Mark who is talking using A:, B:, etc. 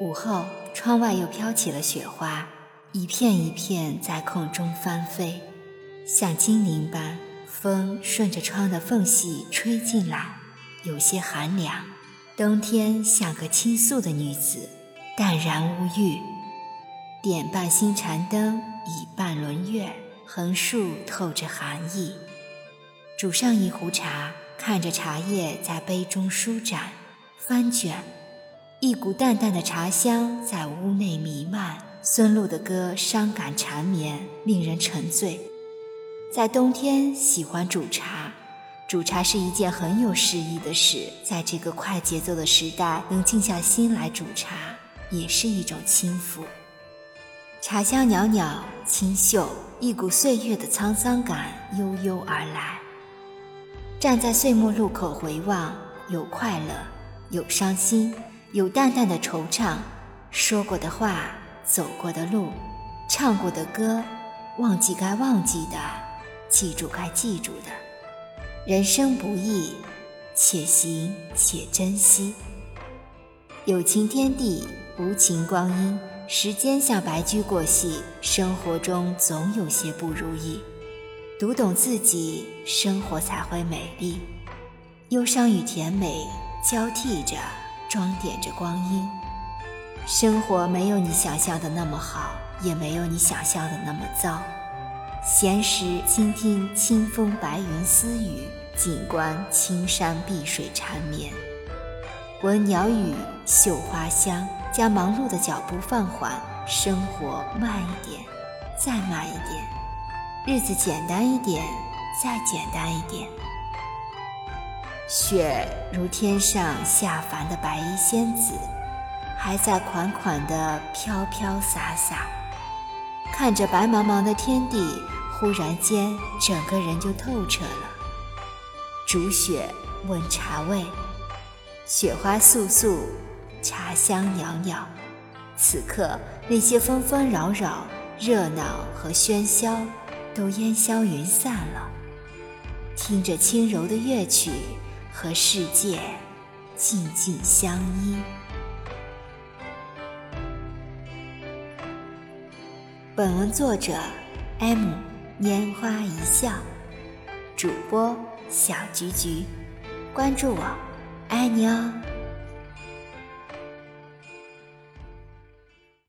A: 午后，窗外又飘起了雪花，一片一片在空中翻飞，像精灵般。风顺着窗的缝隙吹进来，有些寒凉。冬天像个倾诉的女子，淡然无欲。点半星禅灯，倚半轮月，横竖透着寒意。煮上一壶茶，看着茶叶在杯中舒展、翻卷，一股淡淡的茶香在屋内弥漫。孙露的歌伤感缠绵，令人沉醉。在冬天喜欢煮茶，煮茶是一件很有诗意的事。在这个快节奏的时代，能静下心来煮茶，也是一种轻浮。茶香袅袅，清秀，一股岁月的沧桑感悠悠而来。站在岁末路口回望，有快乐，有伤心，有淡淡的惆怅。说过的话，走过的路，唱过的歌，忘记该忘记的。记住该记住的，人生不易，且行且珍惜。有情天地，无情光阴。时间像白驹过隙，生活中总有些不如意。读懂自己，生活才会美丽。忧伤与甜美交替着，装点着光阴。生活没有你想象的那么好，也没有你想象的那么糟。闲时倾听清风白云私语，静观青山碧水缠绵，闻鸟语嗅花香，将忙碌的脚步放缓，生活慢一点，再慢一点，日子简单一点，再简单一点。雪如天上下凡的白衣仙子，还在款款的飘飘洒洒。看着白茫茫的天地，忽然间整个人就透彻了。煮雪闻茶味，雪花簌簌，茶香袅袅。此刻那些纷纷扰扰、热闹和喧嚣都烟消云散了，听着轻柔的乐曲，和世界静静相依。本文作者：M，拈花一笑，主播小菊菊，关注我，爱你哦。